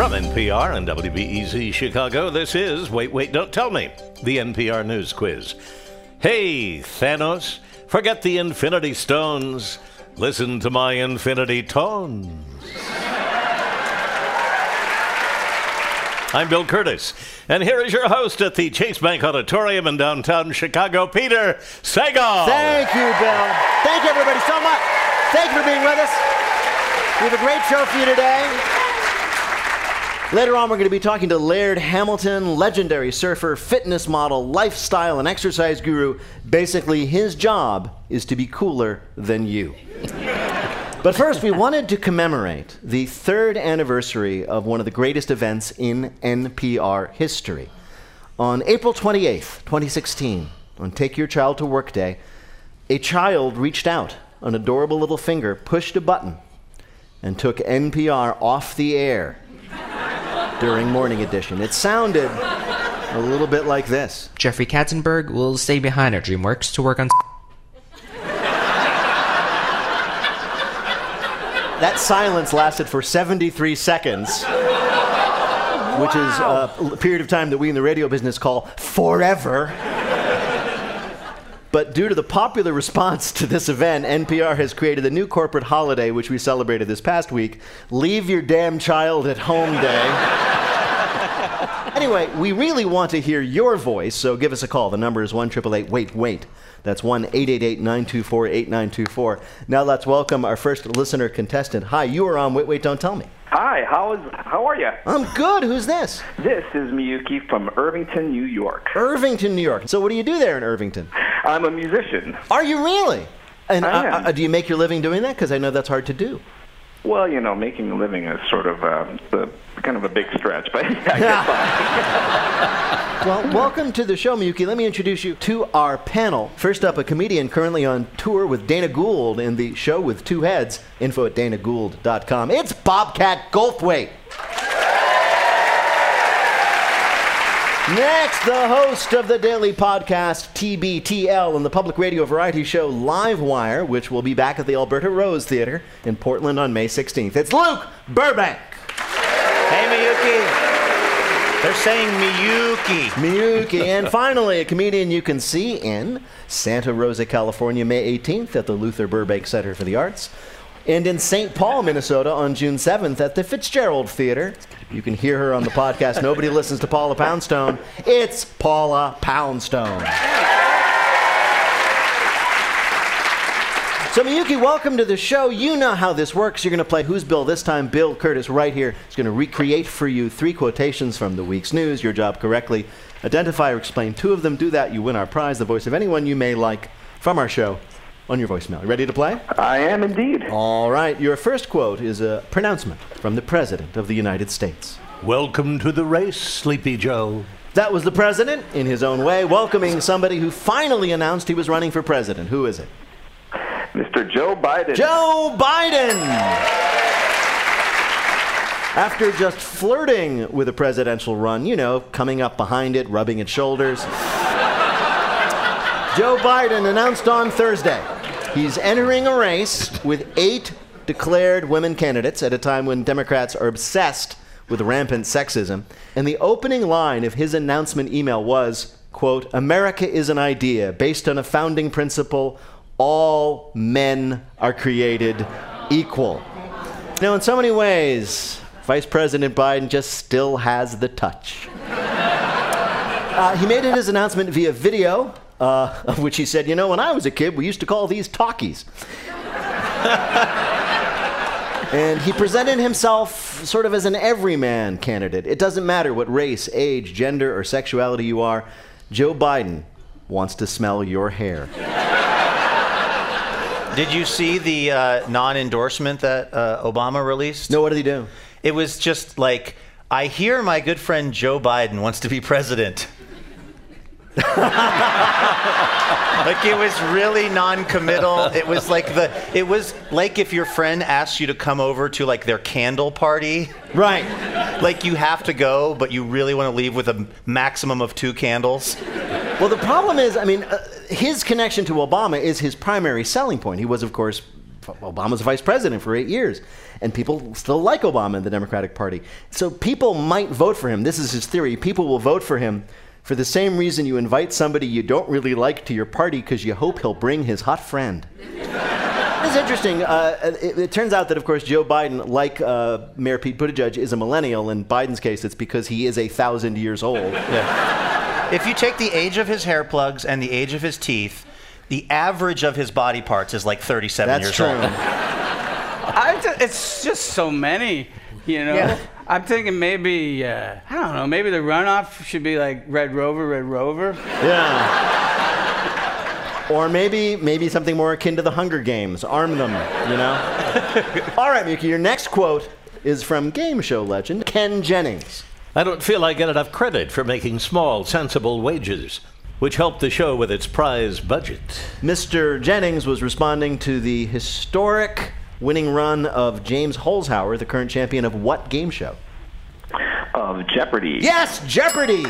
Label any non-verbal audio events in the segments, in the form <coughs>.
From NPR and WBEZ Chicago, this is Wait, Wait, Don't Tell Me, the NPR News Quiz. Hey, Thanos, forget the Infinity Stones. Listen to my Infinity Tones. I'm Bill Kurtis, and here is your host at the Chase Bank Auditorium in downtown Chicago, Peter Sagal. Thank you, Bill. Thank you, everybody, so much. Thank you for being with us. We have a great show for you today. Later on, we're going to be talking to Laird Hamilton, legendary surfer, fitness model, lifestyle, and exercise guru. Basically, his job is to be cooler than you. <laughs> But first, we wanted to commemorate the third anniversary of one of the greatest events in NPR history. On April 28th, 2016, on Take Your Child to Work Day, a child reached out, an adorable little finger, pushed a button, and took NPR off the air during Morning Edition. It sounded a little bit like this. Jeffrey Katzenberg will stay behind at DreamWorks to work on. That silence lasted for 73 seconds, which is a period of time that we in the radio business call forever. But due to the popular response to this event, NPR has created a new corporate holiday, which we celebrated this past week Leave Your Damn Child at Home Day. <laughs> anyway, we really want to hear your voice, so give us a call. The number is 1 Wait, Wait. That's 1 888 924 8924. Now let's welcome our first listener contestant. Hi, you are on Wait, Wait, Don't Tell Me. Hi, how is how are you? I'm good. Who's this? This is Miyuki from Irvington, New York. Irvington, New York. So, what do you do there in Irvington? I'm a musician. Are you really? And I am. uh, uh, do you make your living doing that? Because I know that's hard to do. Well, you know, making a living is sort of uh, the, kind of a big stretch, but <laughs> I get by. <laughs> <laughs> Well, welcome to the show, Miyuki. Let me introduce you to our panel. First up, a comedian currently on tour with Dana Gould in the show with two heads. Info at danagould.com. It's Bobcat Goldthwait. Next, the host of the daily podcast TBTL and the public radio variety show Livewire, which will be back at the Alberta Rose Theater in Portland on May 16th. It's Luke Burbank. Hey, Miyuki. They're saying Miyuki. Miyuki. <laughs> and finally, a comedian you can see in Santa Rosa, California, May 18th at the Luther Burbank Center for the Arts. And in St. Paul, Minnesota on June 7th at the Fitzgerald Theater. You can hear her on the podcast Nobody Listens to Paula Poundstone. It's Paula Poundstone. So, Miyuki, welcome to the show. You know how this works. You're going to play Who's Bill this time. Bill Kurtis, right here, is going to recreate for you three quotations from the week's news. Your job correctly. Identify or explain two of them. Do that, you win our prize, the voice of anyone you may like from our show on your voicemail. Ready to play? I am indeed. All right. Your first quote is a pronouncement from the President of the United States. Welcome to the race, Sleepy Joe. That was the President, in his own way, welcoming somebody who finally announced he was running for President. Who is it? Mr. Joe Biden. Joe Biden! After just flirting with a presidential run, you know, coming up behind it, rubbing its shoulders, <laughs> Joe Biden announced on Thursday he's entering a race with eight declared women candidates at a time when Democrats are obsessed with rampant sexism. And the opening line of his announcement email was, quote, America is an idea based on a founding principle all men are created equal. Now, in so many ways, Vice President Biden just still has the touch. Uh, he made his announcement via video, uh, of which he said, You know, when I was a kid, we used to call these talkies. <laughs> and he presented himself sort of as an everyman candidate. It doesn't matter what race, age, gender, or sexuality you are, Joe Biden wants to smell your hair. Did you see the uh, non-endorsement that uh, Obama released? No, what did he do? It was just like, I hear my good friend Joe Biden wants to be president. <laughs> like it was really non-committal. It was like the it was like if your friend asks you to come over to like their candle party. Right. Like you have to go, but you really want to leave with a maximum of two candles. Well, the problem is, I mean, uh, his connection to Obama is his primary selling point. He was, of course, Obama's vice president for eight years, and people still like Obama in the Democratic Party. So people might vote for him. This is his theory. People will vote for him for the same reason you invite somebody you don't really like to your party because you hope he'll bring his hot friend. <laughs> This is interesting. Uh, it, it, turns out that, of course, Joe Biden, like uh, Mayor Pete Buttigieg, is a millennial. In Biden's case, it's because he is a thousand years old. <laughs> Yeah. If you take the age of his hair plugs and the age of his teeth, the average of his body parts is like 37 That's years true. old. <laughs> I ju- it's just so many, you know. Yeah. I'm thinking maybe uh, I don't know. Maybe the runoff should be like Red Rover, Red Rover. Yeah. Or maybe maybe something more akin to the Hunger Games. Arm them, you know? <laughs> All right, Miyuki, your next quote is from game show legend Ken Jennings. I don't feel I get enough credit for making small, sensible wages, which helped the show with its prize budget. Mr. Jennings was responding to the historic winning run of James Holzhauer, the current champion of what game show? Of Jeopardy. Yes, Jeopardy!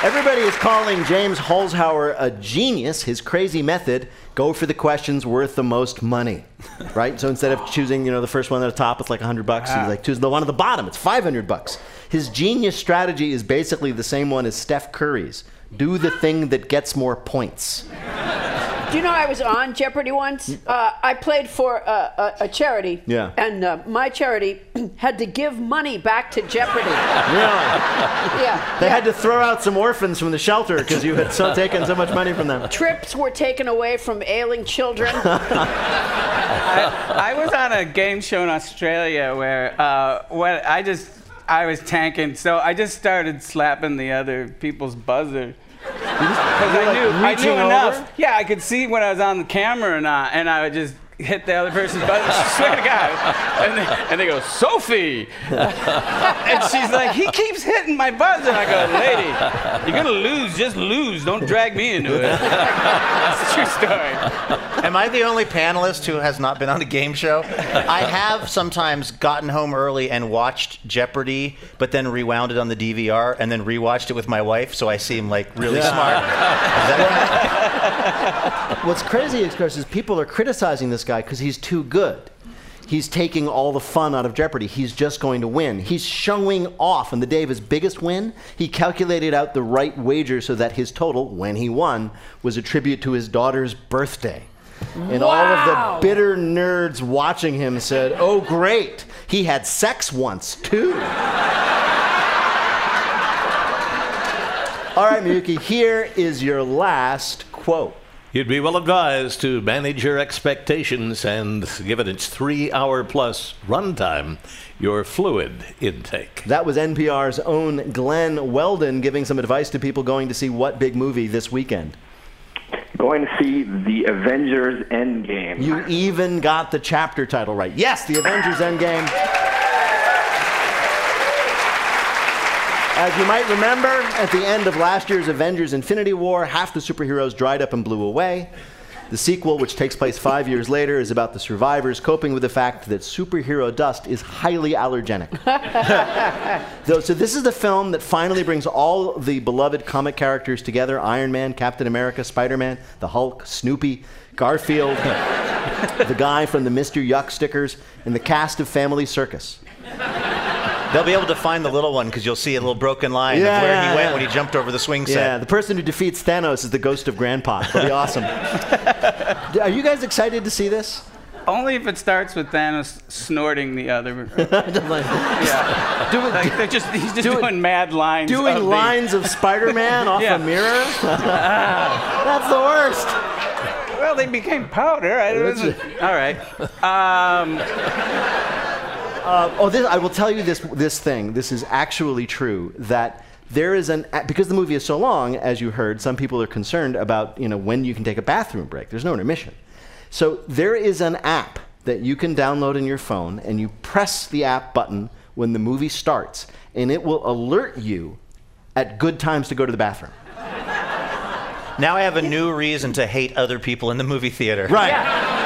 Everybody is calling James Holzhauer a genius. His crazy method: go for the questions worth the most money, right? So instead of choosing, you know, the first one at the top, it's like hundred bucks. He's ah. like choose the one at the bottom. It's five hundred bucks. His genius strategy is basically the same one as Steph Curry's: do the thing that gets more points. Do you know I was on Jeopardy once? Uh, I played for uh, a, a charity. Yeah. And uh, my charity <clears throat> had to give money back to Jeopardy. <laughs> Really? yeah. They yeah. had to throw out some orphans from the shelter because you had so <laughs> taken so much money from them. Trips were taken away from ailing children. <laughs> I was on a game show in Australia where uh, when I just I was tanking, so I just started slapping the other people's buzzer. Because I like knew I knew enough. over? Yeah, I could see when I was on the camera or not, and I would just hit the other person's buzzer. I swear to God. And they, and they go, Sophie. <laughs> and she's like, he keeps hitting my butt. And I go, lady, you're gonna lose. Just lose. Don't drag me into it. <laughs> That's a true story. Am I the only panelist who has not been on a game show? I have sometimes gotten home early and watched Jeopardy, but then rewound it on the DVR and then rewatched it with my wife, so I seem like really smart. Is that <laughs> What's crazy, of course, is people are criticizing this guy because he's too good. He's taking all the fun out of Jeopardy. He's just going to win. He's showing off. On the day of his biggest win, he calculated out the right wager so that his total, when he won, was a tribute to his daughter's birthday. And all of the bitter nerds watching him said, Oh, great. He had sex once, too. all right, Miyuki, here is your last quote. You'd be well advised to manage your expectations and, given its three hour plus runtime, your fluid intake. That was NPR's own Glenn Weldon giving some advice to people going to see what big movie this weekend. Going to see The Avengers Endgame. You even got the chapter title right. Yes, The Avengers Endgame. As you might remember, at the end of last year's Avengers Infinity War, half the superheroes dried up and blew away. The sequel, which takes place five years later, is about the survivors coping with the fact that superhero dust is highly allergenic. <laughs> So this is the film that finally brings all the beloved comic characters together: Iron Man, Captain America, Spider-Man, the Hulk, Snoopy, Garfield, <laughs> the guy from the Mr. Yuck stickers, and the cast of Family Circus. They'll be able to find the little one because you'll see a little broken line Yeah, of where yeah, he went yeah. when he jumped over the swing set. Yeah, the person who defeats Thanos is the ghost of Grandpa. It'll be awesome. <laughs> Are you guys excited to see this? Only if it starts with Thanos snorting the other. <laughs> Just like- Yeah. Do it- Like they're just he's just Do it- doing mad lines. doing of the- lines of Spider-Man <laughs> off a mirror. That's the worst. Well, they became powder. I That's wasn't- all right. Um, Uh, oh, this, I will tell you this this thing. This is actually true that there is an because the movie is so long, as you heard, some people are concerned about you know when you can take a bathroom break. There's no intermission, so there is an app that you can download in your phone, and you press the app button when the movie starts, and it will alert you at good times to go to the bathroom. Now I have a new reason to hate other people in the movie theater. Right. Yeah.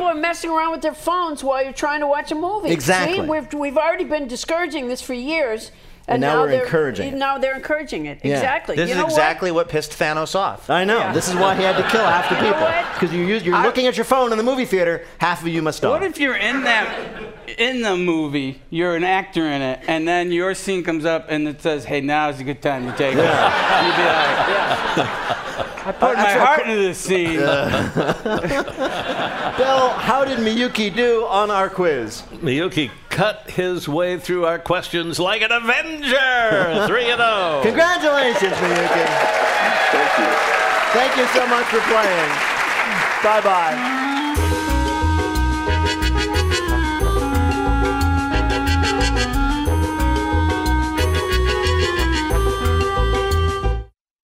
So people are messing around with their phones while you're trying to watch a movie. Exactly. See, we've, we've already been discouraging this for years. And now we're they're- encouraging it. Now they're encouraging it. Yeah. Exactly. This you is know exactly what? pissed Thanos off. I know. Yeah. This is why he had to kill half the You people. Because you use, you're looking at your phone in the movie theater. Half of you must die. What if you're in that in the movie, you're an actor in it, and then your scene comes up and it says, "Hey, now is a good time to take it." You'd be like, <laughs> "I put my heart into this scene." <laughs> Bill, how did Miyuki do on our quiz? Miyuki cut his way through our questions like an Avenger. 3 and oh. 0. Congratulations, Miyuki. Thank you. Thank you so much for playing. Bye bye.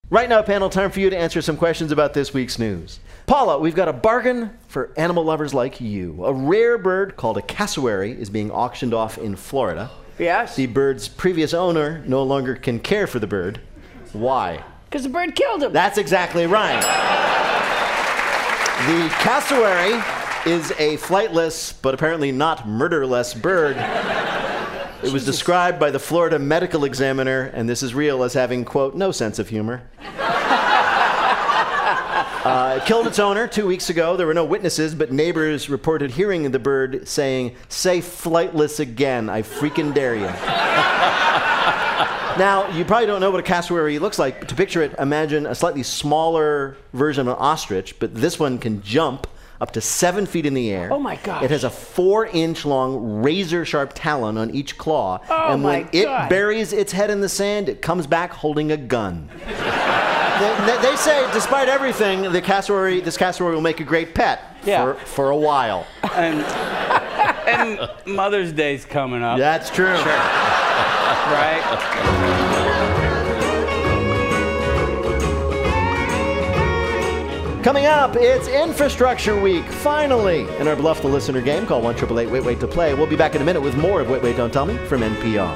Right now, panel, time for you to answer some questions about this week's news. Paula, we've got a bargain for animal lovers like you. A rare bird called a cassowary is being auctioned off in Florida. Yes. The bird's previous owner no longer can care for the bird. Why? Because the bird killed him. That's exactly right. The cassowary is a flightless, but apparently not murderless bird. It was described by the Florida medical examiner, and this is real, as having, quote, no sense of humor. <laughs> Uh, it killed its owner two weeks ago. There were no witnesses, but neighbors reported hearing the bird saying, Say flightless again, I freaking dare you. Now, you probably don't know what a cassowary looks like. But to picture it, imagine a slightly smaller version of an ostrich, but this one can jump up to seven feet in the air. Oh, my gosh. It has a four inch long, razor sharp talon on each claw. Oh, and when my it buries its head in the sand, it comes back holding a gun. <laughs> they, they- they say, despite everything, the cassowary, this cassowary will make a great pet Yeah. for, for a while. and, <laughs> and Mother's Day's coming up, That's true. <laughs> right? Coming up, it's Infrastructure Week, finally, in our Bluff the Listener game call 1 Wait Wait to Play. We'll be back in a minute with more of Wait Wait Don't Tell Me from NPR.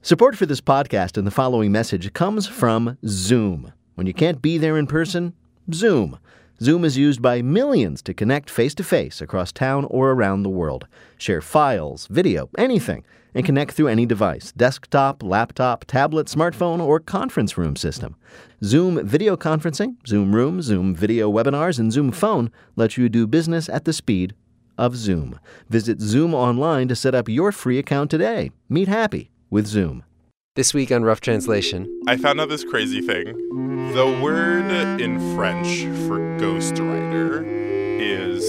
Support for this podcast and the following message comes from Zoom. When you can't be there in person, Zoom. Zoom is used by millions to connect face to face across town or around the world. Share files, video, anything, and connect through any device desktop, laptop, tablet, smartphone, or conference room system. Zoom video conferencing, Zoom Room, Zoom video webinars, and Zoom Phone let you do business at the speed of Zoom. Visit Zoom online to set up your free account today. Meet happy with Zoom. This week on Rough Translation, I found out this crazy thing. The word in French for ghostwriter is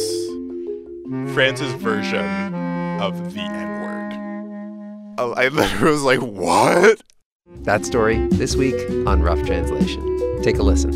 France's version of the N word. Oh, I literally was like, what? that story this week on Rough Translation. Take a listen.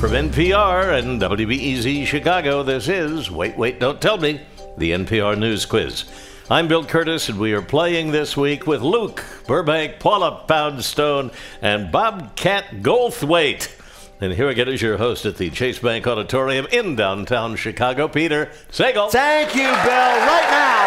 From NPR and WBEZ Chicago, this is Wait, Wait, Don't Tell Me, the NPR News Quiz. I'm Bill Kurtis, and we are playing this week with Luke Burbank, Paula Poundstone, and Bobcat Goldthwait. And here again is your host at the Chase Bank Auditorium in downtown Chicago, Peter Sagal. Thank you, Bill. Right now,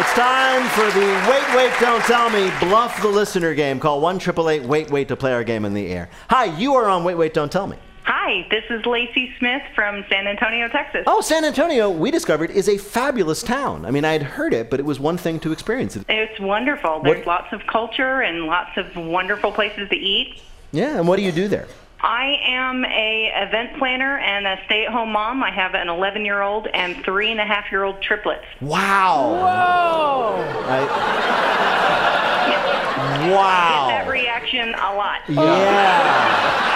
it's time for the Wait, Wait, Don't Tell Me Bluff the Listener game. Call 1 Wait, Wait to play our game in the air. Hi, you are on Wait, Wait, Don't Tell Me. Hi, this is Lacey Smith from San Antonio, Texas. Oh, San Antonio, we discovered, is a fabulous town. I mean, I had heard it, but it was one thing to experience it. It's wonderful. There's What- lots of culture and lots of wonderful places to eat. Yeah, and what do you do there? I am a event planner and a stay-at-home mom. I have an 11-year-old and three and a half-year-old triplets. Wow. Whoa! I- wow. That reaction a lot. Yeah.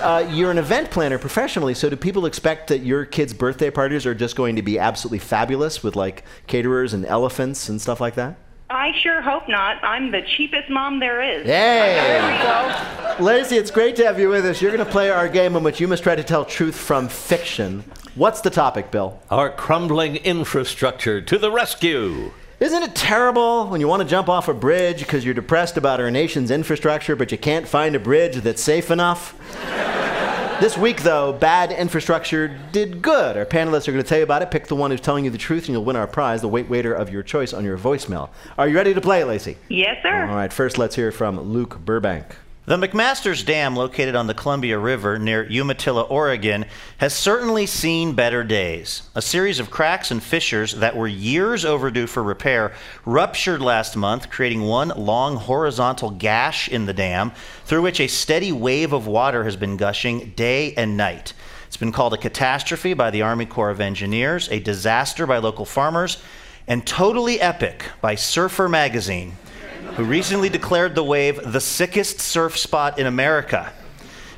Uh, you're an event planner professionally, so do people expect that your kids' birthday parties are just going to be absolutely fabulous with like caterers and elephants and stuff like that? I sure hope not. I'm the cheapest mom there is. Hey! Lacey, it's great to have you with us. You're going to play our game in which you must try to tell truth from fiction. What's the topic, Bill? Our crumbling infrastructure to the rescue. Isn't it terrible when you want to jump off a bridge because you're depressed about our nation's infrastructure, but you can't find a bridge that's safe enough? <laughs> this week, though, bad infrastructure did good. Our panelists are going to tell you about it. Pick the one who's telling you the truth, and you'll win our prize, the wait waiter of your choice, on your voicemail. Are you ready to play, Lacey? Yes, sir. All right, first let's hear from Luke Burbank. The McMaster's Dam, located on the Columbia River near Umatilla, Oregon, has certainly seen better days. A series of cracks and fissures that were years overdue for repair ruptured last month, creating one long horizontal gash in the dam through which a steady wave of water has been gushing day and night. It's been called a catastrophe by the Army Corps of Engineers, a disaster by local farmers, and totally epic by Surfer Magazine who recently declared the wave the sickest surf spot in America.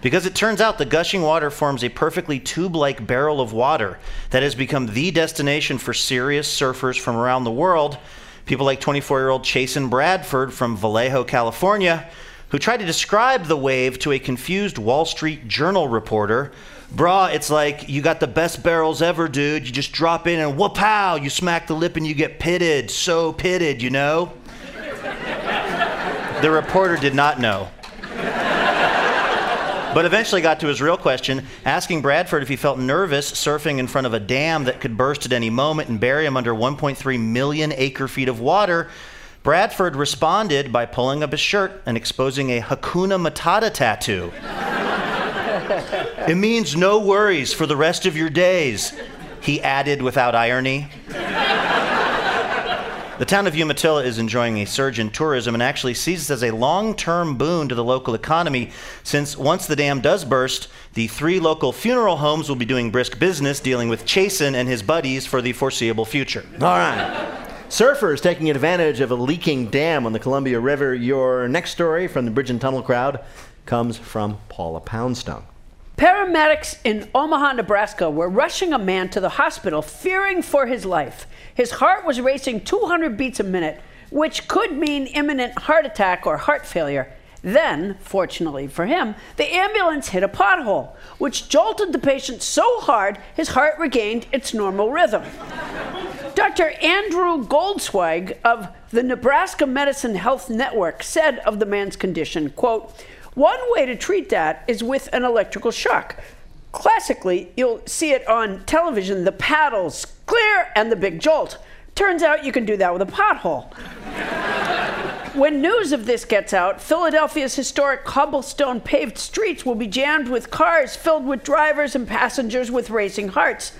Because it turns out the gushing water forms a perfectly tube like barrel of water that has become the destination for serious surfers from around the world. People like 24 year old Chasen Bradford from Vallejo, California, who tried to describe the wave to a confused Wall Street Journal reporter. Brah, it's like you got the best barrels ever, dude. You just drop in and whoop pow, you smack the lip and you get pitted. So pitted, you know? The reporter did not know. But eventually got to his real question, asking Bradford if he felt nervous surfing in front of a dam that could burst at any moment and bury him under 1.3 million acre feet of water. Bradford responded by pulling up his shirt and exposing a Hakuna Matata tattoo. it means no worries for the rest of your days, he added without irony. The town of Umatilla is enjoying a surge in tourism and actually sees this as a long term boon to the local economy since once the dam does burst, the three local funeral homes will be doing brisk business dealing with Chasen and his buddies for the foreseeable future. All right. Surfers taking advantage of a leaking dam on the Columbia River. Your next story from the Bridge and Tunnel crowd comes from Paula Poundstone. Paramedics in Omaha, Nebraska were rushing a man to the hospital fearing for his life. His heart was racing 200 beats a minute, which could mean imminent heart attack or heart failure. Then, fortunately for him, the ambulance hit a pothole, which jolted the patient so hard his heart regained its normal rhythm. Dr. Andrew Goldsweig of the Nebraska Medicine Health Network said of the man's condition, quote, one way to treat that is with an electrical shock. Classically, you'll see it on television the paddles clear and the big jolt. Turns out you can do that with a pothole. When news of this gets out, Philadelphia's historic cobblestone paved streets will be jammed with cars filled with drivers and passengers with racing hearts.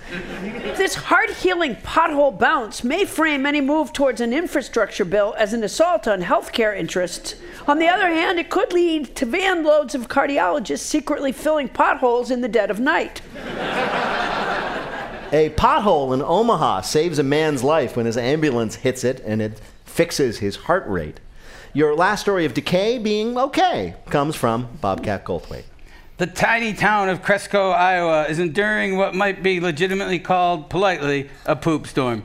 this heart healing pothole bounce may frame any move towards an infrastructure bill as an assault on healthcare interests. On the other hand, it could lead to van loads of cardiologists secretly filling potholes in the dead of night. A pothole in Omaha saves a man's life when his ambulance hits it and it fixes his heart rate. Your last story of decay being okay comes from Bobcat Goldthwait. The tiny town of Cresco, Iowa is enduring what might be legitimately called, politely, a poop storm.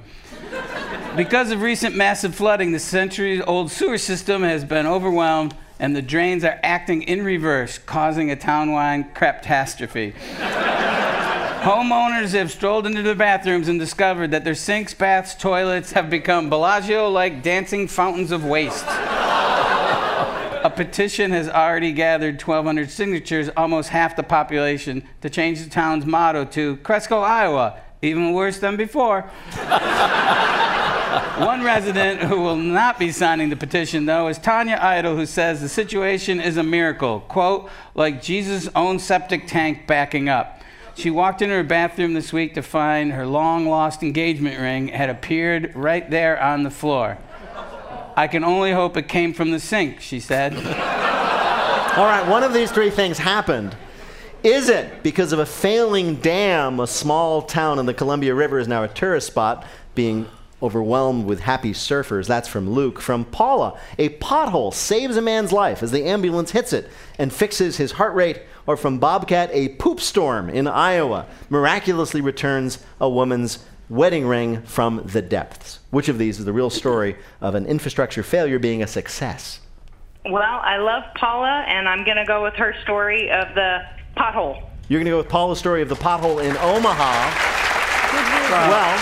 because of recent massive flooding, the century old sewer system has been overwhelmed and the drains are acting in reverse, causing a town-wide catastrophe. Homeowners have strolled into their bathrooms and discovered that their sinks, baths, toilets have become Bellagio like dancing fountains of waste. A petition has already gathered 1,200 signatures, almost half the population, to change the town's motto to Cresco, Iowa, even worse than before. One resident who will not be signing the petition, though, is Tanya Idle, who says the situation is a miracle, quote, like Jesus' own septic tank backing up. She walked into her bathroom this week to find her long lost engagement ring had appeared right there on the floor. I can only hope it came from the sink, she said. All right, one of these three things happened. Is it because of a failing dam, a small town in the Columbia River is now a tourist spot, being overwhelmed with happy surfers? That's from Luke. From Paula, a pothole saves a man's life as the ambulance hits it and fixes his heart rate or from Bobcat, a poop storm in Iowa miraculously returns a woman's wedding ring from the depths. Which of these is the real story of an infrastructure failure being a success? Well, I love Paula, and I'm going to go with her story of the pothole. You're going to go with Paula's story of the pothole in Omaha. Well,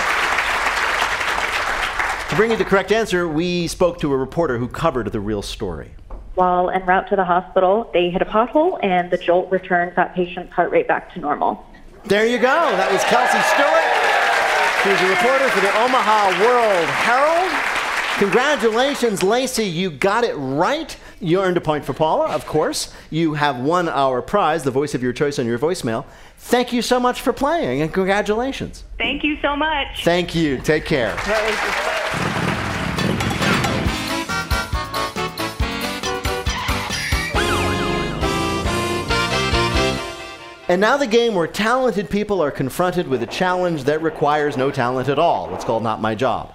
to bring you the correct answer, we spoke to a reporter who covered the real story. While en route to the hospital, they hit a pothole and the jolt returned that patient's heart rate back to normal. There you go. That was Kelsey Stewart. She's a reporter for the Omaha World Herald. Congratulations, Lacey. You got it right. You earned a point for Paula, of course. You have won our prize, the voice of your choice on your voicemail. Thank you so much for playing, and congratulations. Thank you so much. Thank you. Take care. And now the game where talented people are confronted with a challenge that requires no talent at all. It's called Not My Job.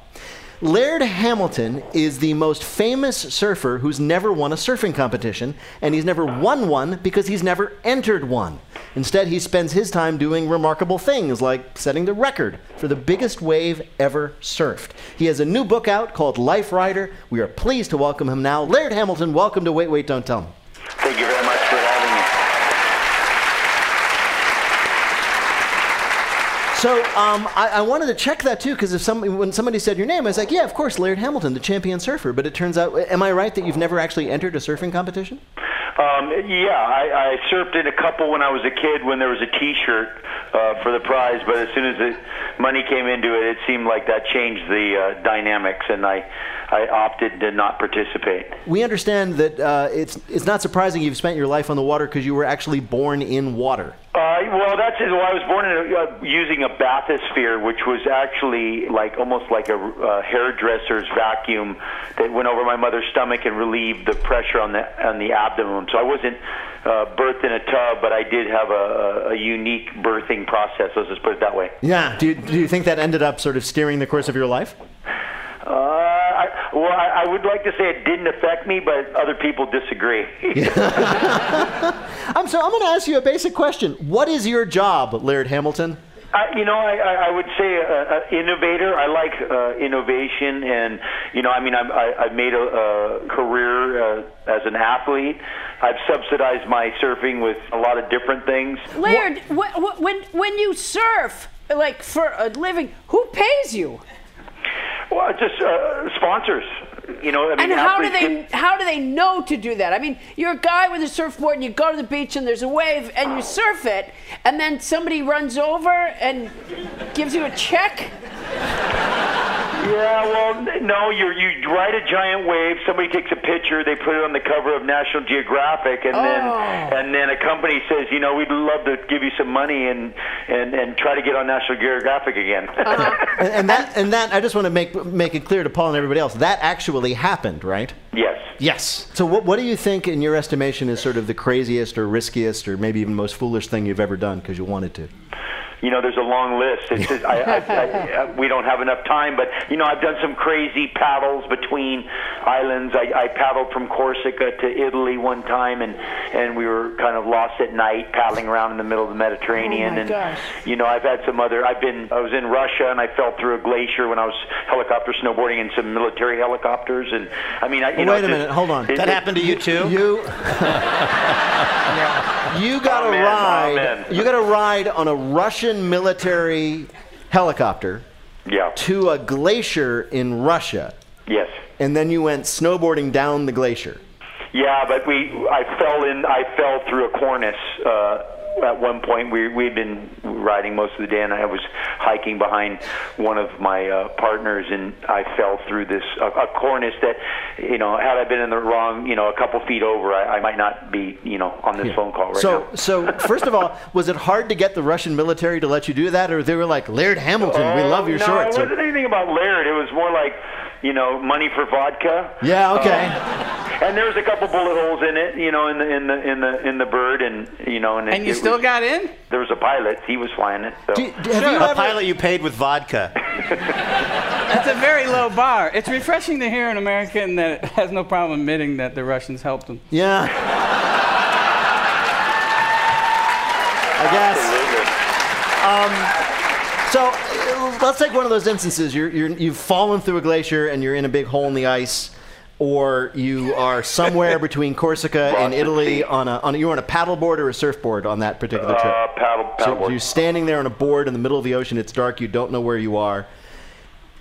Laird Hamilton is the most famous surfer who's never won a surfing competition, and he's never won one because he's never entered one. Instead, he spends his time doing remarkable things like setting the record for the biggest wave ever surfed. He has a new book out called Life Rider. We are pleased to welcome him now. Laird Hamilton, welcome to Wait, Wait, Don't Tell Me. Thank you very much for having me. So um, I, I wanted to check that too, because if some, when somebody said your name, I was like, yeah, of course, Laird Hamilton, the champion surfer. But it turns out, am I right that you've never actually entered a surfing competition? Um, yeah, I, I surfed in a couple when I was a kid when there was a T-shirt uh, for the prize, but as soon as the money came into it, it seemed like that changed the uh, dynamics, and I, I opted to not participate. We understand that uh, it's it's not surprising you've spent your life on the water because you were actually born in water. Uh, well, that's well, I was born in a, uh, using a bathysphere, which was actually like almost like a uh, hairdresser's vacuum that went over my mother's stomach and relieved the pressure on the on the abdomen. So I wasn't uh, birthed in a tub, but I did have a, a, a unique birthing process. Let's just put it that way. Yeah. Do you, do you think that ended up sort of steering the course of your life? Uh, I, well, I, I would like to say it didn't affect me, but other people disagree. <laughs> I'm so I'm going to ask you a basic question. What is your job, Laird Hamilton? I, you know, I, I I would say uh, uh, innovator. I like uh, innovation, and you know, I mean, I'm, I, I've made a, a career uh, as an athlete. I've subsidized my surfing with a lot of different things. Laird, wh- wh- when when you surf, like for a living, who pays you? Well, just uh, sponsors. You know, I mean, and how do they get- how do they know to do that? I mean, you're a guy with a surfboard and you go to the beach and there's a wave and you surf it, and then somebody runs over and gives you a check. Yeah, well, no, you you ride a giant wave. Somebody takes a picture, they put it on the cover of National Geographic, and Oh. then and then a company says, you know, we'd love to give you some money and and and try to get on National Geographic again. <laughs> Uh-huh. And, and that and that I just want to make make it clear to Paul and everybody else that actually happened, right? yes. Yes. So what what do you think, in your estimation, is sort of the craziest or riskiest or maybe even most foolish thing you've ever done because you wanted to? You know, there's a long list. It's just, I, I, I, I, <laughs> uh, we don't have enough time, but you know, I've done some crazy paddles between islands. I, I paddled from Corsica to Italy one time, and and we were kind of lost at night paddling around in the middle of the Mediterranean. Oh, my and gosh. you know, I've had some other. I've been. I was in Russia, and I fell through a glacier when I was helicopter snowboarding in some military helicopters. And I mean, I, you know, Wait a just- minute, hold on. it- That it- happened to you too? <laughs> You you got oh, a Amen, oh, ride. amen. You got a ride on a Russian military helicopter Yeah. to a glacier in Russia, Yes. and then you went snowboarding down the glacier. Yeah, but we I fell in I fell through a cornice uh at one point we we'd been riding most of the day and I was hiking behind one of my uh, partners and I fell through this a, a cornice that you know had I been in the wrong you know a couple feet over I, I might not be you know on this phone call right so, now. so so first of all, <laughs> was it hard to get the Russian military to let you do that, or they were like, Laird Hamilton, we love your Oh, no, shorts? it wasn't anything about Laird. It was more like, you know, money for vodka. yeah, okay. Uh, and there was a couple bullet holes in it, you know, in the in the in the in the bird, and you know, and, it, you it still was- got in? There was a pilot. He was flying it. So. Do- do- have you A ever- pilot you paid with vodka. <laughs> That's a very low bar. It's refreshing to hear an American that has no problem admitting that the Russians helped them. Yeah. I guess. Absolutely. Um, so let's take one of those instances. You're, you're, you've fallen through a glacier and you're in a big hole in the ice, or you are somewhere <laughs> between Corsica and Italy on a, on a, you're on a paddleboard or a surfboard on that particular trip. Uh, paddle, So you're standing there on a board in the middle of the ocean. It's dark. You don't know where you are.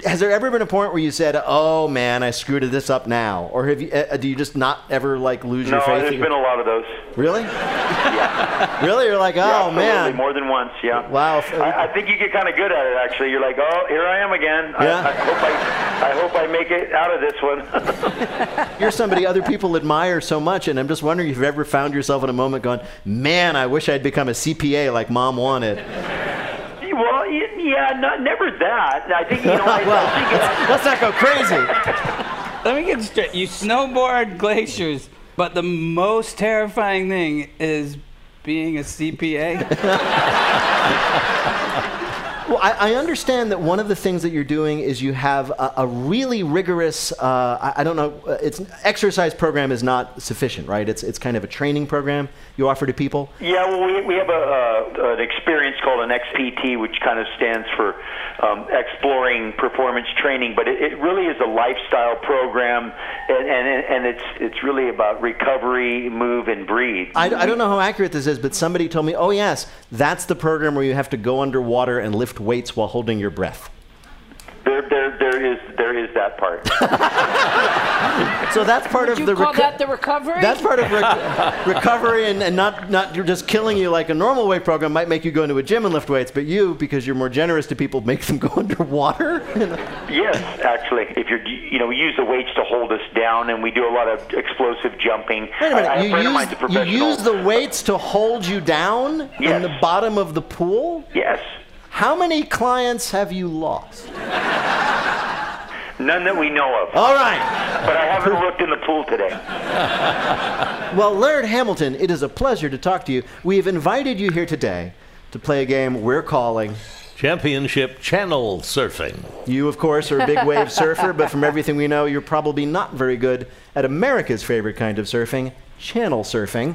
Has there ever been a point where you said, "Oh man, I screwed this up now," or have you? Uh, do you just not ever like lose No, your faith? No, there's been a lot of those. Really? yeah. <laughs> Really? You're like, oh absolutely, man. more than once. Yeah. Wow. I, I think you get kind of good at it. Actually, you're like, oh, here I am again. Yeah. I, I hope I, I hope I make it out of this one. <laughs> <laughs> You're somebody other people admire so much, and I'm just wondering if you've ever found yourself in a moment going, "Man, I wish I'd become a CPA like Mom wanted." Well, y- yeah, not never that. I think you know. I, <laughs> Well, I think it's, Let's not go crazy. <laughs> Let me get straight. You snowboard glaciers, but the most terrifying thing is being a CPA. <laughs> Well, I, I understand that one of the things that you're doing is you have a, a really rigorous. Uh, I, I don't know. uh, It's exercise program is not sufficient, right? It's it's kind of a training program you offer to people. Yeah, well, we, we have a, uh, an experience called an XPT, which kind of stands for um, Exploring Performance Training, but it, it really is a lifestyle program, and, and, and it's, it's really about recovery, move, and breathe. I, I don't know how accurate this is, but somebody told me, "Oh yes, that's the program where you have to go underwater and lift weights while holding your breath." There, there, there is there is that part. <laughs> So that's part Would of you the call reco- that the recovery? That's part of rec- <laughs> recovery and, and not, not you're just killing you like a normal weight program might make you go into a gym and lift weights, but you, because you're more generous to people, make them <laughs> go underwater. yes, actually, if you're you know we use the weights to hold us down, and we do a lot of explosive jumping. Wait a I- I have minute, a friend you of a use, you use the weights to hold you down in the bottom of the pool? Yes. How many clients have you lost? None that we know of. All right. But I haven't looked in the pool today. Well, Laird Hamilton, it is a pleasure to talk to you. We have invited you here today to play a game we're calling Championship Channel Surfing. You, of course, are a big wave surfer, but from everything we know, you're probably not very good at America's favorite kind of surfing, channel surfing.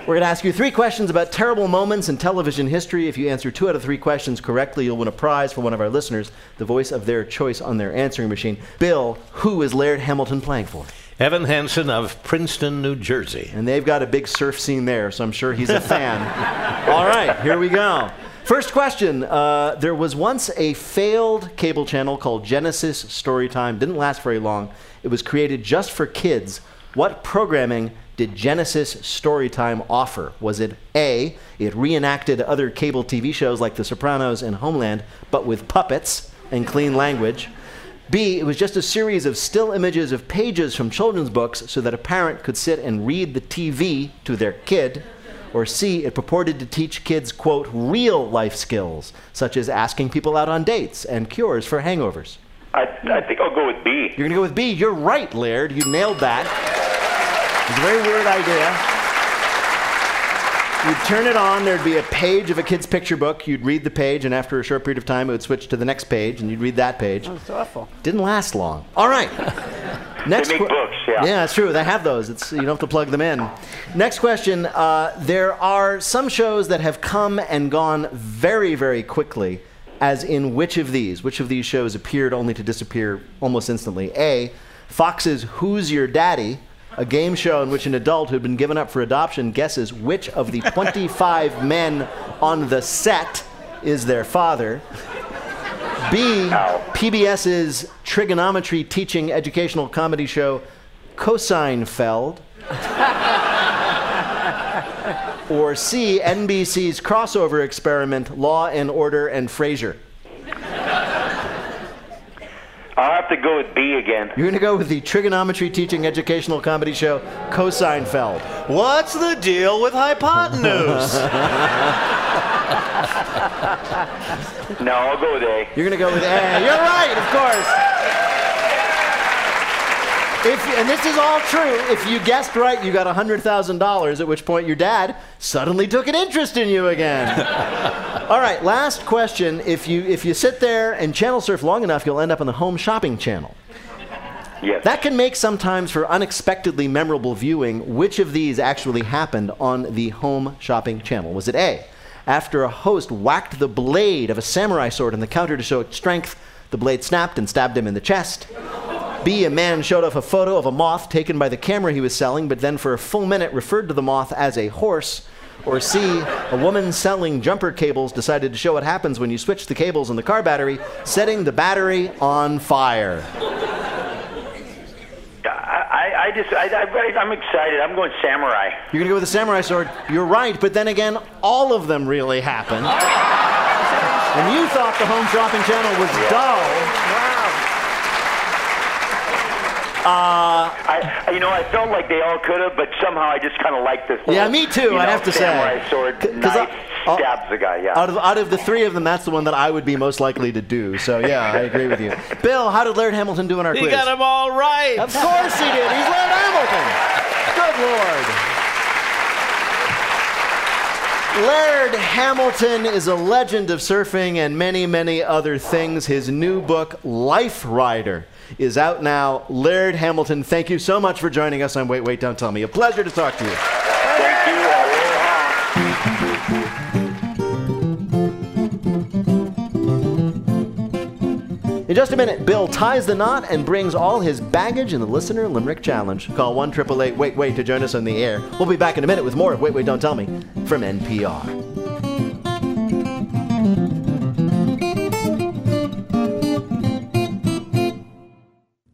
We're going to ask you three questions about terrible moments in television history. If you answer two out of three questions correctly, you'll win a prize from one of our listeners, the voice of their choice on their answering machine. Bill, who is Laird Hamilton playing for? Evan Hansen of Princeton, New Jersey. And they've got a big surf scene there, so I'm sure he's a fan. <laughs> All right, here we go. First question. Uh, there was once a failed cable channel called Genesis Storytime. Didn't last very long. It was created just for kids. What programming did Genesis Storytime offer? Was it A, it reenacted other cable TV shows like The Sopranos and Homeland, but with puppets and clean language? B, it was just a series of still images of pages from children's books so that a parent could sit and read the TV to their kid. Or C, it purported to teach kids, quote, real life skills, such as asking people out on dates and cures for hangovers. I, I think I'll go with B. You're going to go with B. You're right, Laird. You nailed that. It's a very weird idea. You'd turn it on, there'd be a page of a kid's picture book. You'd read the page, and after a short period of time, it would switch to the next page, and you'd read that page. That's awful. Didn't last long. All right. <laughs> Next They make que- books, yeah. Yeah, that's true. They have those. It's, you don't have to plug them in. Next question. Uh, there are some shows that have come and gone very, very quickly. As in which of these? Which of these shows appeared only to disappear almost instantly? A. Fox's Who's Your Daddy? A game show in which an adult who had been given up for adoption guesses which of the 25 <laughs> men on the set is their father. B, PBS's trigonometry teaching educational comedy show Cosine-Feld. <laughs> or C, NBC's crossover experiment Law and Order and Frasier. I'll have to go with B again. You're going to go with the trigonometry teaching educational comedy show Cosine-Feld. What's the deal with hypotenuse? <laughs> <laughs> No, I'll go with A. You're going to go with A. You're right, of course. If, and this is all true. If you guessed right, you got $100,000, at which point your dad suddenly took an interest in you again. <laughs> all right, last question. If you, if you sit there and channel surf long enough, you'll end up on the home shopping channel. Yes. That can make sometimes for unexpectedly memorable viewing. Which of these actually happened on the home shopping channel? Was it A? After a host whacked the blade of a samurai sword on the counter to show its strength, the blade snapped and stabbed him in the chest. B, a man showed off a photo of a moth taken by the camera he was selling, but then for a full minute referred to the moth as a horse. Or C, a woman selling jumper cables decided to show what happens when you switch the cables in the car battery, setting the battery on fire. I, I just, I, I, I'm excited. I'm going samurai. You're gonna go with the samurai sword. You're right, but then again, all of them really happened. And you thought the home shopping channel was dull. Uh, I, you know, I felt like they all could have, but somehow I just kind of like this. One. Yeah, me too, You I'd have to say. samurai sword, 'Cause knife, I- stabs the guy. Yeah. Out of, out of the three of them, that's the one that I would be most likely to do. So, yeah, I agree with you. <laughs> Bill, how did Laird Hamilton do in our He quiz? got them all right. Of course he did. He's Laird Hamilton. Good Lord. Laird Hamilton is a legend of surfing and many, many other things. His new book, Life Rider, is out now. Laird Hamilton, thank you so much for joining us on Wait, Wait, Don't Tell Me. A pleasure to talk to you. Just a minute, Bill ties the knot and brings all his baggage in the Listener Limerick Challenge. Call 1 888 Wait Wait to join us on the air. We'll be back in a minute with more of Wait Wait Don't Tell Me from NPR.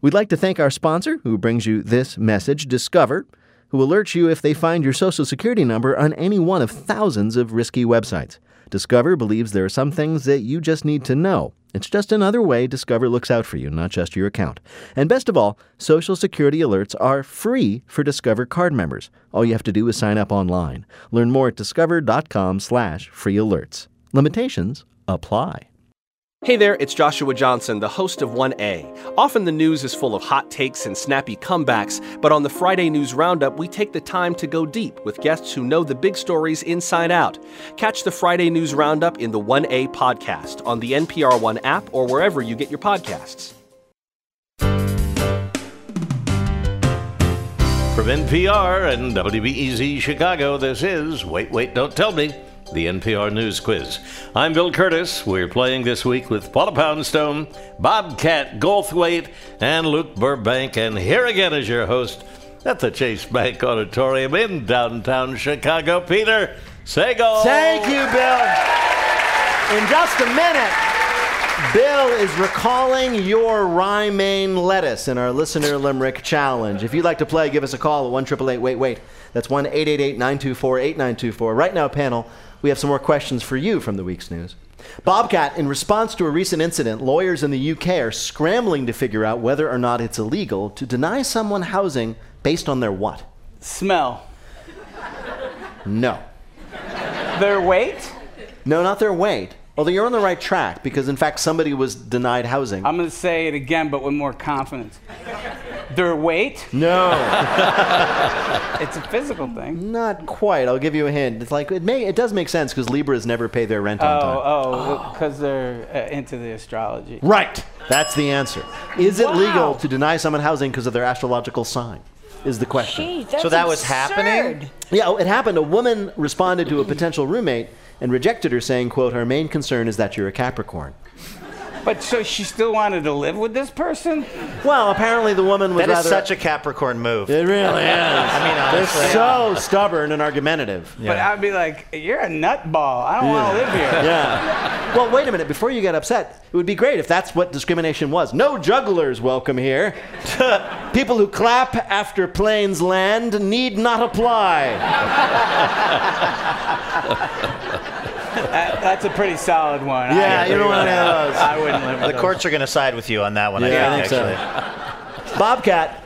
We'd like to thank our sponsor who brings you this message, Discover, who alerts you if they find your social security number on any one of thousands of risky websites. Discover believes there are some things that you just need to know. It's just another way Discover looks out for you, not just your account. And best of all, Social Security alerts are free for Discover card members. All you have to do is sign up online. Learn more at discover.com/slash free alerts. Limitations apply. Hey there, it's Joshua Johnson, the host of 1A. Often the news is full of hot takes and snappy comebacks, but on the Friday News Roundup, we take the time to go deep with guests who know the big stories inside out. Catch the Friday News Roundup in the 1A podcast on the NPR One app or wherever you get your podcasts. From NPR and WBEZ Chicago, this is Wait, Wait, Don't Tell Me, the NPR News Quiz. I'm Bill Kurtis. We're playing this week with Paula Poundstone, Bobcat Goldthwait, and Luke Burbank. And here again is your host at the Chase Bank Auditorium in downtown Chicago, Peter Sagal. Thank you, Bill. In just a minute, Bill is recalling your Rhymain lettuce in our listener limerick challenge. If you'd like to play, give us a call at 1 Wait Wait. That's 1 888 924 8924. Right now, panel, we have some more questions for you from the week's news. Bobcat, in response to a recent incident, lawyers in the UK are scrambling to figure out whether or not it's illegal to deny someone housing based on their what? Smell. No. Their weight? No, not their weight. Although you're on the right track because, in fact, somebody was denied housing. I'm going to say it again, but with more confidence. Their weight? No. <laughs> It's a physical thing. Not quite. I'll give you a hint. It's like it may it does make sense because Libras never pay their rent on time. Oh, oh, because they're uh, into the astrology. Right. That's the answer. Is it Wow. legal to deny someone housing because of their astrological sign? Is the question. Gee, that's So that was happening? Yeah, oh, it happened. A woman responded to a potential roommate and rejected her, saying, "quote Our main concern is that you're a Capricorn." But so she still wanted to live with this person? Well, apparently the woman was That is rather. such a Capricorn move. it really <laughs> is. I mean, They're honestly. so stubborn and argumentative. But I'd be like, you're a nutball. I don't want to live here. <laughs> Yeah. Well, wait a minute. Before you get upset, it would be great if that's what discrimination was. No jugglers welcome here. <laughs> People who clap after planes land need not apply. That- that's a pretty solid one. Yeah, you don't want any of those. I wouldn't live with The those. courts are going to side with you on that one, Yeah, I I think, think actually. Bobcat,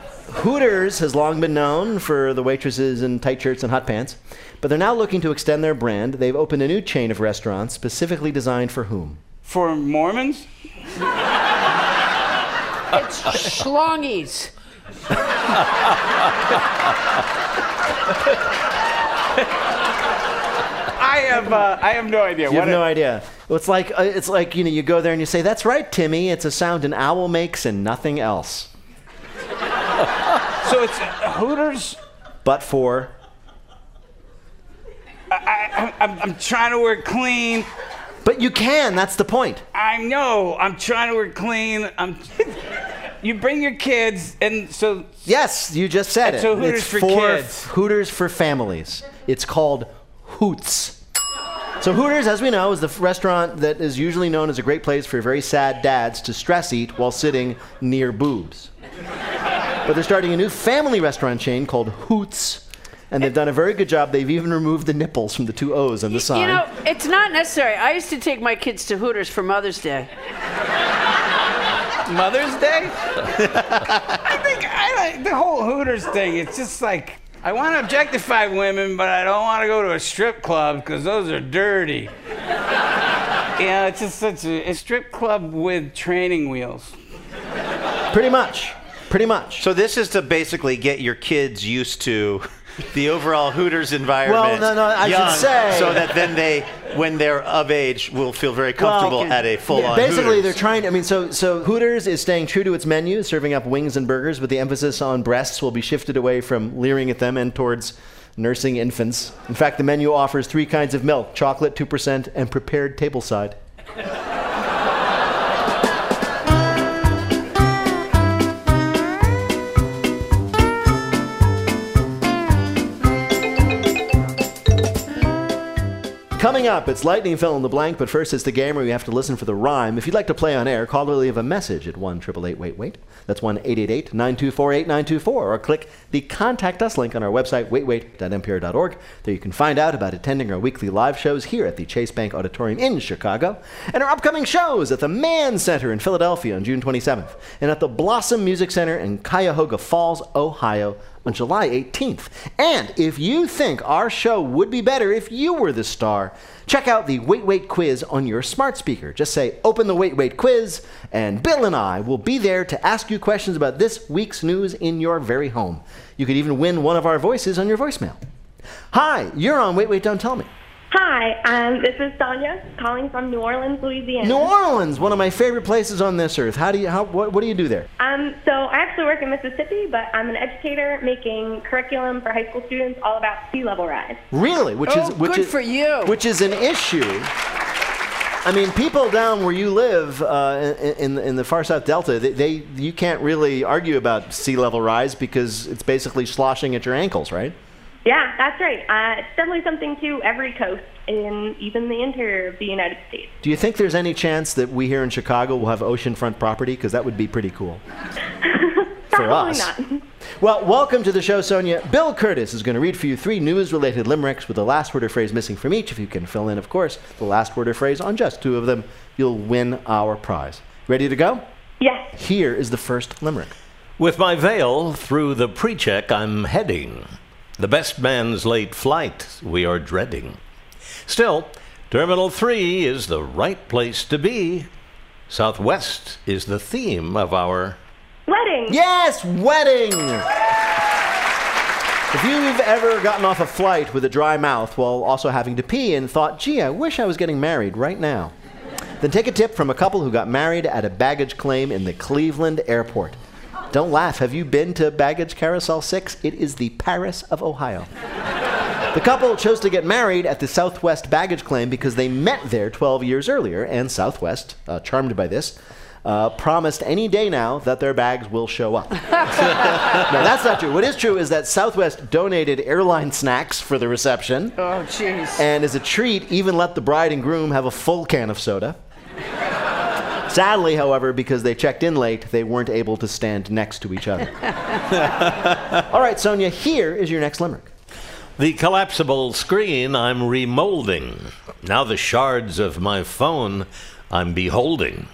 Hooters has long been known for the waitresses in tight shirts and hot pants, but they're now looking to extend their brand. They've opened a new chain of restaurants specifically designed for whom? For Mormons? It's schlongies. <laughs> I have, uh, I have no idea. You what have no it- idea. It's like uh, it's like you know you go there and you say, "That's right, Timmy. It's a sound an owl makes and nothing else." <laughs> So it's Hooters. But for I, I, I'm, I'm trying to work clean. But you can. That's the point. I know. I'm trying to work clean. I'm. <laughs> you bring your kids, and so Yes, you just said it. so Hooters it's for kids. Hooters for families. It's called Hoots. So Hooters, as we know, is the f- restaurant that is usually known as a great place for very sad dads to stress eat while sitting near boobs. But they're starting a new family restaurant chain called Hoots, and they've done a very good job. They've even removed the nipples from the two O's on the sign. You know, it's not necessary. I used to take my kids to Hooters for Mother's Day. Mother's Day? <laughs> I think I like the whole Hooters thing. It's just like I want to objectify women, but I don't want to go to a strip club because those are dirty. Yeah, it's just such a, a strip club with training wheels. Pretty much. Pretty much. So this is to basically get your kids used to the overall Hooters environment. Well, no, no, I should say- so that then they, when they're of age, will feel very comfortable Well, at a full-on. Basically, Hooters. they're trying. To, I mean, so so Hooters is staying true to its menu, serving up wings and burgers, but the emphasis on breasts will be shifted away from leering at them and towards nursing infants. In fact, the menu offers three kinds of milk: chocolate, two percent, and prepared tableside. Coming up, it's lightning fill in the blank, but first it's the game where you have to listen for the rhyme. If you'd like to play on air, call or leave a message at 1 888 wait wait. That's 1 888 924 8924, or click the Contact Us link on our website, waitwait.npr.org. There you can find out about attending our weekly live shows here at the Chase Bank Auditorium in Chicago, and our upcoming shows at the Mann Center in Philadelphia on June 27th, and at the Blossom Music Center in Cuyahoga Falls, Ohio on July 18th. And if you think our show would be better if you were the star, check out the Wait Wait quiz on your smart speaker. Just say, Open the Wait Wait quiz, and Bill and I will be there to ask you questions about this week's news in your very home. You could even win one of our voices on your voicemail. Hi, you're on Wait Wait Don't Tell Me. Hi, um, this is Sonia calling from New Orleans, Louisiana. New Orleans, one of my favorite places on this earth. How do you, how, what, what do you do there? Um, so I actually work in Mississippi, but I'm an educator making curriculum for high school students all about sea level rise. Really? Which Oh, is which good is, for you. Which is an issue. I mean, people down where you live uh, in, in in the far south delta, they, they you can't really argue about sea level rise because it's basically sloshing at your ankles, right? Yeah, that's right. Uh, it's definitely something to every coast in even the interior of the United States. Do you think there's any chance that we here in Chicago will have oceanfront property? Because that would be pretty cool <laughs> for Probably us. not. Well, welcome to the show, Sonia. Bill Kurtis is going to read for you three news related limericks with the last word or phrase missing from each. If you can fill in, of course, the last word or phrase on just two of them, you'll win our prize. Ready to go? Yes. Here is the first limerick. With my veil through the pre check, I'm heading. The best man's late flight we are dreading. Still, Terminal 3 is the right place to be. Southwest is the theme of our. Wedding. Yes, wedding! If you've ever gotten off a flight with a dry mouth while also having to pee and thought, gee, I wish I was getting married right now, then take a tip from a couple who got married at a baggage claim in the Cleveland airport. Don't laugh. Have you been to Baggage Carousel 6? It is the Paris of Ohio. The couple chose to get married at the Southwest baggage claim because they met there 12 years earlier, and Southwest, uh, charmed by this, uh, promised any day now that their bags will show up. <laughs> no, that's not true. What is true is that Southwest donated airline snacks for the reception, Oh, jeez. and as a treat, even let the bride and groom have a full can of soda. Sadly, however, because they checked in late, they weren't able to stand next to each other. <laughs> All right, Sonia, here is your next limerick. The collapsible screen I'm remolding. Now the shards of my phone I'm beholding.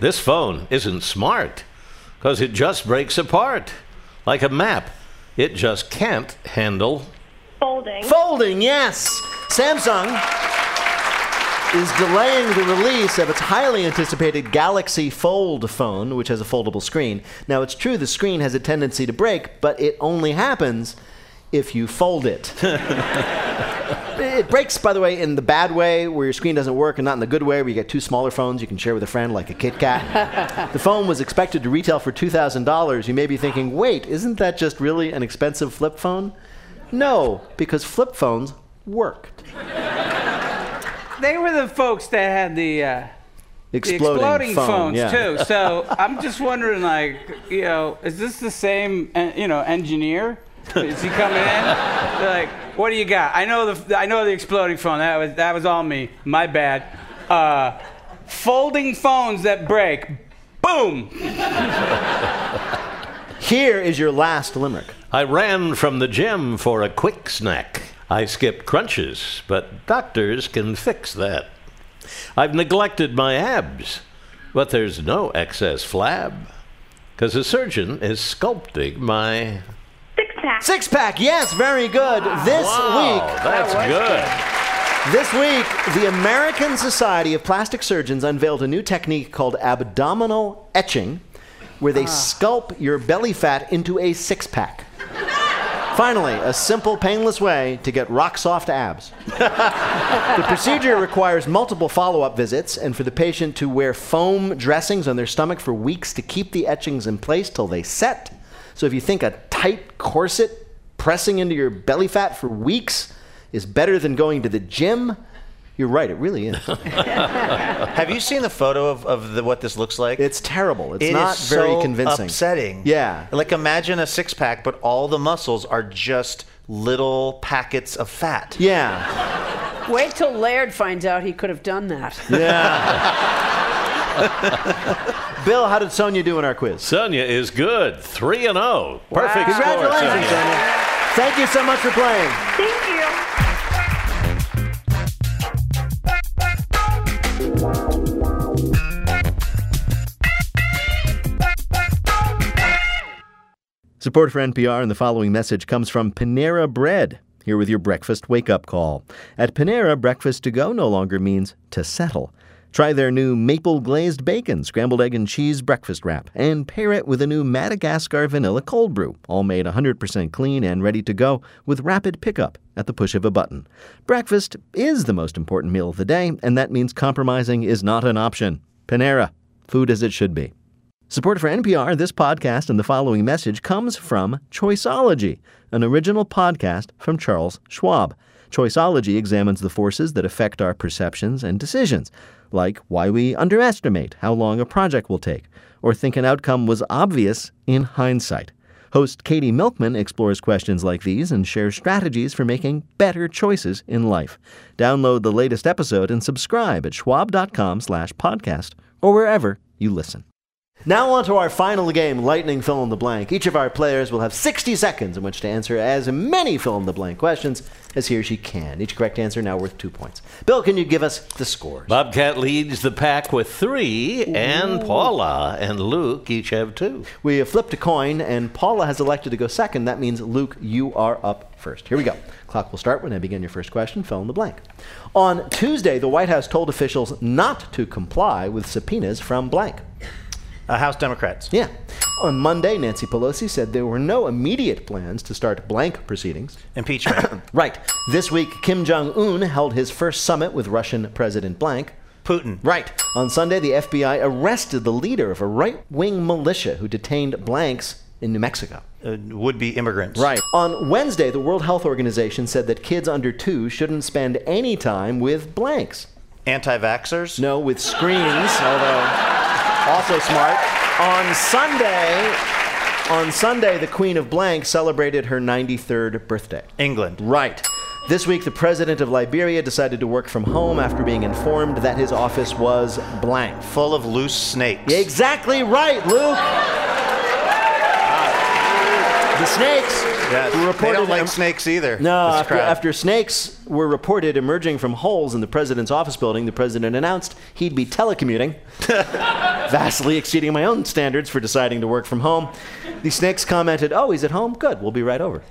This phone isn't smart, because it just breaks apart. Like a map, it just can't handle. Folding. Folding, yes. Samsung is delaying the release of its highly anticipated Galaxy Fold phone, which has a foldable screen. Now, it's true the screen has a tendency to break, but it only happens if you fold it. <laughs> it breaks, by the way, in the bad way, where your screen doesn't work, and not in the good way, where you get two smaller phones you can share with a friend, like a Kit Kat. <laughs> the phone was expected to retail for $2,000. You may be thinking, wait, isn't that just really an expensive flip phone? No, because flip phones worked. They were the folks that had the, uh, the Exploding exploding phone, phones yeah. too. So <laughs> I'm just wondering, like, you know, is this the same, uh, you know, engineer? Is he coming in? They're like, what do you got? I know the I know the exploding phone. That was that was all me. My bad. Uh, folding phones that break. Boom. Here is your last limerick. I ran from the gym for a quick snack. I skipped crunches, but doctors can fix that. I've neglected my abs, but there's no excess flab. Because a surgeon is sculpting my. Six pack. Six pack, yes, very good. This Wow, week. that's good. This week, the American Society of Plastic Surgeons unveiled a new technique called abdominal etching, where they ah. sculpt your belly fat into a six pack. Finally, a simple, painless way to get rock soft abs. the procedure requires multiple follow up visits and for the patient to wear foam dressings on their stomach for weeks to keep the etchings in place till they set. So if you think a tight corset pressing into your belly fat for weeks is better than going to the gym, you're right, it really is. <laughs> Have you seen the photo of, of the, what this looks like? It's terrible. It's It is not very so convincing. Upsetting. Yeah. Like imagine a six pack, but all the muscles are just little packets of fat. Yeah. Wait till Laird finds out he could have done that. Yeah. <laughs> Bill, how did Sonia do in our quiz? Sonia is good. 3 and 0. Perfect score, Congratulations, Sonia. Sonia. Thank you so much for playing. Thank you. Support for NPR and the following message comes from Panera Bread. Here with your breakfast wake up call. At Panera, breakfast to go no longer means to settle. Try their new maple glazed bacon, scrambled egg and cheese breakfast wrap, and pair it with a new Madagascar vanilla cold brew, all made 100% clean and ready to go with rapid pickup at the push of a button. Breakfast is the most important meal of the day, and that means compromising is not an option. Panera, food as it should be. Support for NPR, this podcast, and the following message comes from Choiceology, an original podcast from Charles Schwab. Choiceology examines the forces that affect our perceptions and decisions, like why we underestimate how long a project will take, or think an outcome was obvious in hindsight. Host Katie Milkman explores questions like these and shares strategies for making better choices in life. Download the latest episode and subscribe at schwab.com slash podcast or wherever you listen. Now on to our final game, Lightning Fill in the Blank. Each of our players will have 60 seconds in which to answer as many fill in the blank questions as he or she can. Each correct answer now worth two points. Bill, can you give us the scores? Bobcat leads the pack with three, and Paula and Luke each have two. We have flipped a coin, and Paula has elected to go second. That means, Luke, you are up first. Here we go. Clock will start when I begin your first question. Fill in the blank. On Tuesday, the White House told officials not to comply with subpoenas from blank. Uh, House Democrats. Yeah. On Monday, Nancy Pelosi said there were no immediate plans to start blank proceedings. Impeachment. <coughs> right. This week, Kim Jong un held his first summit with Russian President blank. Putin. Right. On Sunday, the FBI arrested the leader of a right wing militia who detained blanks in New Mexico. Uh, would be immigrants. Right. On Wednesday, the World Health Organization said that kids under two shouldn't spend any time with blanks. Anti vaxxers? No, with screens, although also smart. On Sunday, on Sunday, the Queen of Blank celebrated her 93rd birthday. England. Right. This week, the president of Liberia decided to work from home after being informed that his office was blank. Full of loose snakes. Exactly right, Luke. The snakes Yes. were They don't like snakes either. No, after, after snakes were reported emerging from holes in the president's office building, the president announced he'd be telecommuting, <laughs> vastly exceeding my own standards for deciding to work from home. The snakes commented, Oh, he's at home? Good, we'll be right over.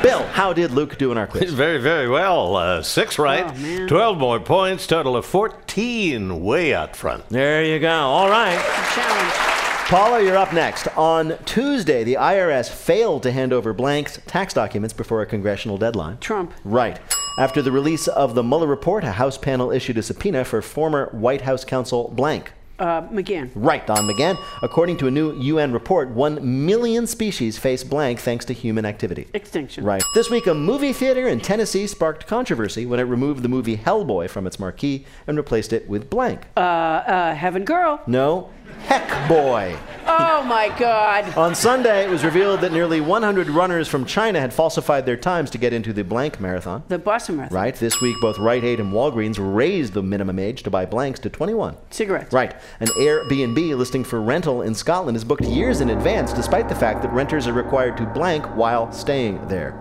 Bill, how did Luke do in our quiz? <laughs> Very, very well. Uh, six right, Oh, 12 more points, total of 14, way out front. There you go. All right. Paula, you're up next. On Tuesday, the IRS failed to hand over blanks tax documents before a congressional deadline. Trump. Right. After the release of the Mueller report, a House panel issued a subpoena for former White House counsel blank. Uh, McGahn. Right, Don McGahn. According to a new UN report, one million species face blank thanks to human activity. Extinction. Right. This week, a movie theater in Tennessee sparked controversy when it removed the movie Hellboy from its marquee and replaced it with blank. Uh, uh, Heaven Girl. No, Heck Boy. Oh my God. On Sunday, it was revealed that nearly 100 runners from China had falsified their times to get into the blank marathon. The Boston Marathon. Right. This week, both Rite Aid and Walgreens raised the minimum age to buy blanks to 21. Cigarettes. Right. An Airbnb listing for rental in Scotland is booked years in advance, despite the fact that renters are required to blank while staying there.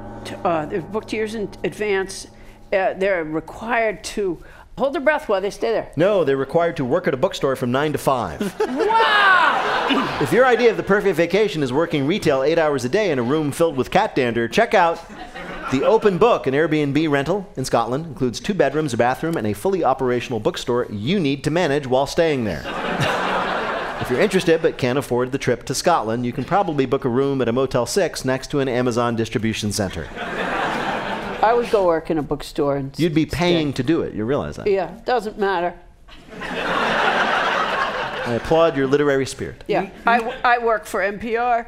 Uh, they're booked years in advance. Uh, they're required to hold their breath while they stay there. No, they're required to work at a bookstore from 9 to 5. <laughs> Wow! if your idea of the perfect vacation is working retail eight hours a day in a room filled with cat dander, check out The Open Book, an Airbnb rental in Scotland. Includes two bedrooms, a bathroom, and a fully operational bookstore you need to manage while staying there. <laughs> if you're interested but can't afford the trip to Scotland, you can probably book a room at a Motel 6 next to an Amazon distribution center. I would go work in a bookstore and. You'd be paying to do it, you realize that? Yeah, doesn't matter. I applaud your literary spirit. Yeah, I, I work for NPR.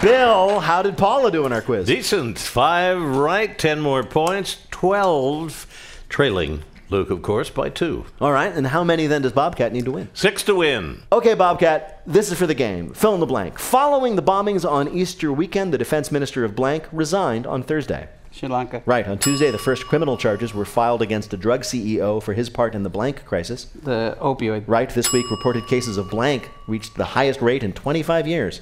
Bill, how did Paula do in our quiz? Decent. Five right, ten more points, 12, trailing Luke, of course, by two. All right, and how many then does Bobcat need to win? Six to win. Okay, Bobcat, this is for the game. Fill in the blank. Following the bombings on Easter weekend, the defense minister of blank resigned on Thursday. Sri Lanka. Right, on Tuesday, the first criminal charges were filed against a drug CEO for his part in the blank crisis. The opioid. Right, this week, reported cases of blank reached the highest rate in 25 years.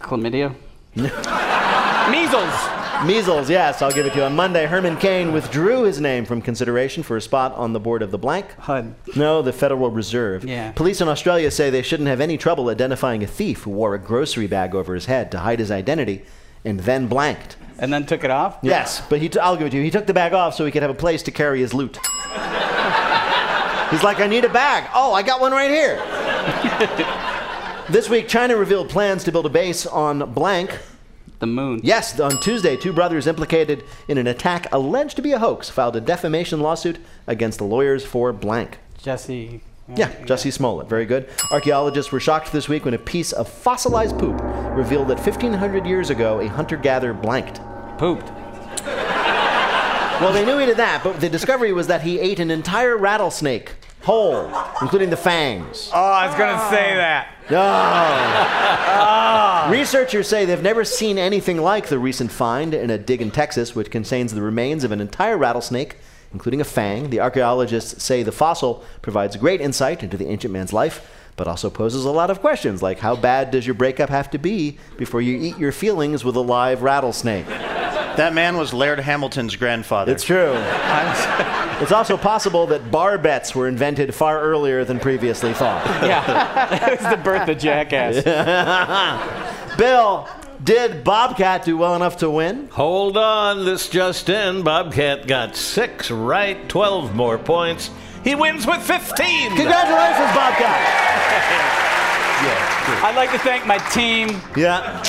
Chlamydia. <laughs> Measles. Measles, yes, I'll give it to you. On Monday, Herman Cain withdrew his name from consideration for a spot on the board of the blank. HUD. No, the Federal Reserve. Yeah. Police in Australia say they shouldn't have any trouble identifying a thief who wore a grocery bag over his head to hide his identity and then blanked. And then took it off? Yes, but he t- I'll give it to you. He took the bag off so he could have a place to carry his loot. He's like, I need a bag. Oh, I got one right here. <laughs> this week, China revealed plans to build a base on blank. The moon. Yes, on Tuesday, two brothers implicated in an attack alleged to be a hoax filed a defamation lawsuit against the lawyers for blank. Jussie. Yeah, Jussie Smollett. Very good. Archaeologists were shocked this week when a piece of fossilized poop revealed that 1,500 years ago, a hunter gatherer blanked. Pooped. Well, they knew he did that, but the discovery was that he ate an entire rattlesnake whole, including the fangs. Oh, I was going to ah. say that. Oh. Researchers say they've never seen anything like the recent find in a dig in Texas, which contains the remains of an entire rattlesnake, including a fang. The archaeologists say the fossil provides great insight into the ancient man's life, but also poses a lot of questions, like how bad does your breakup have to be before you eat your feelings with a live rattlesnake? That man was Laird Hamilton's grandfather. It's true. <laughs> it's also possible that bar bets were invented far earlier than previously thought. <laughs> Yeah. <laughs> it was the birth of Jackass. Bill, did Bobcat do well enough to win? Hold on, this just in. Bobcat got six right, 12 more points. He wins with 15. Congratulations, Bobcat. I'd like to thank my team. Yeah.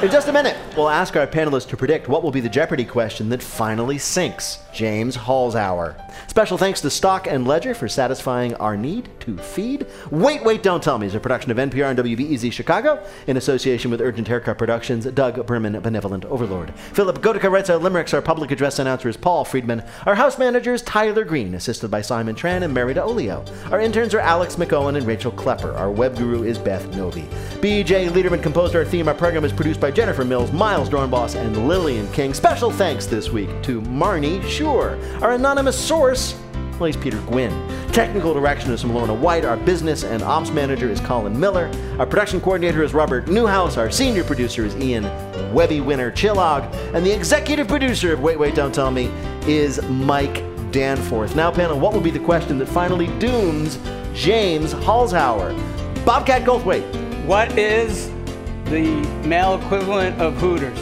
In just a minute, we'll ask our panelists to predict what will be the Jeopardy question that finally sinks James Holzhauer. Special thanks to Stock and Ledger for satisfying our need to feed. Wait, Wait, Don't Tell Me is a production of NPR and WBEZ Chicago in association with Urgent Haircut Productions, Doug Berman, Benevolent Overlord. Philipp Goedicke writes our limericks. Our public address announcer is Paul Friedman. Our house manager is Tyler Green, assisted by Simon Tran and Merida Olio. Our interns are Alex McOwen and Rachel Klepper. Our web guru is Beth Novey. BJ Leiderman composed our theme. Our program is produced by Jennifer Mills, Miles Doornbos, and Lillian King. Special thanks this week to Marnie Shure. Our anonymous source, he's Peter Gwinn. Technical direction is from Lorna White. Our business and ops manager is Colin Miller. Our production coordinator is Robert Newhouse. Our senior producer is Ian Webby Winner Chillag. And the executive producer of Wait, Wait, Don't Tell Me is Mike Danforth. Now, panel, what will be the question that finally dooms James Holzhauer? Bobcat Goldthwait. What is the male equivalent of Hooters?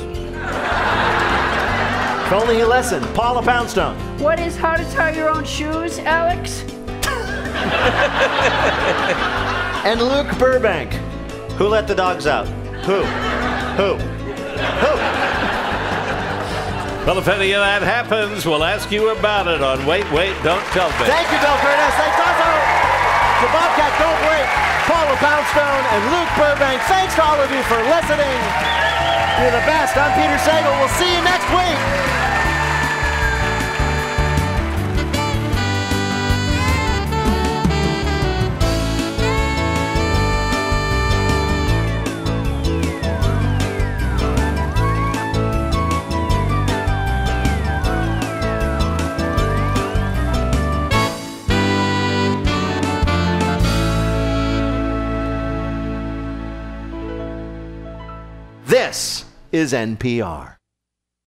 If only he listened. Paula Poundstone. What is how to tie your own shoes, Alex? <laughs> and Luke Burbank. Who let the dogs out? Who? Who? Who? Well, if any of that happens, we'll ask you about it on Wait, Wait, Don't Tell Me. Thank you, Bill Kurtis. Thanks also Don't Goldthwait, Paula Poundstone, and Luke Burbank. Thanks to all of you for listening. You're the best. I'm Peter Sagal. We'll see you next week. Is NPR.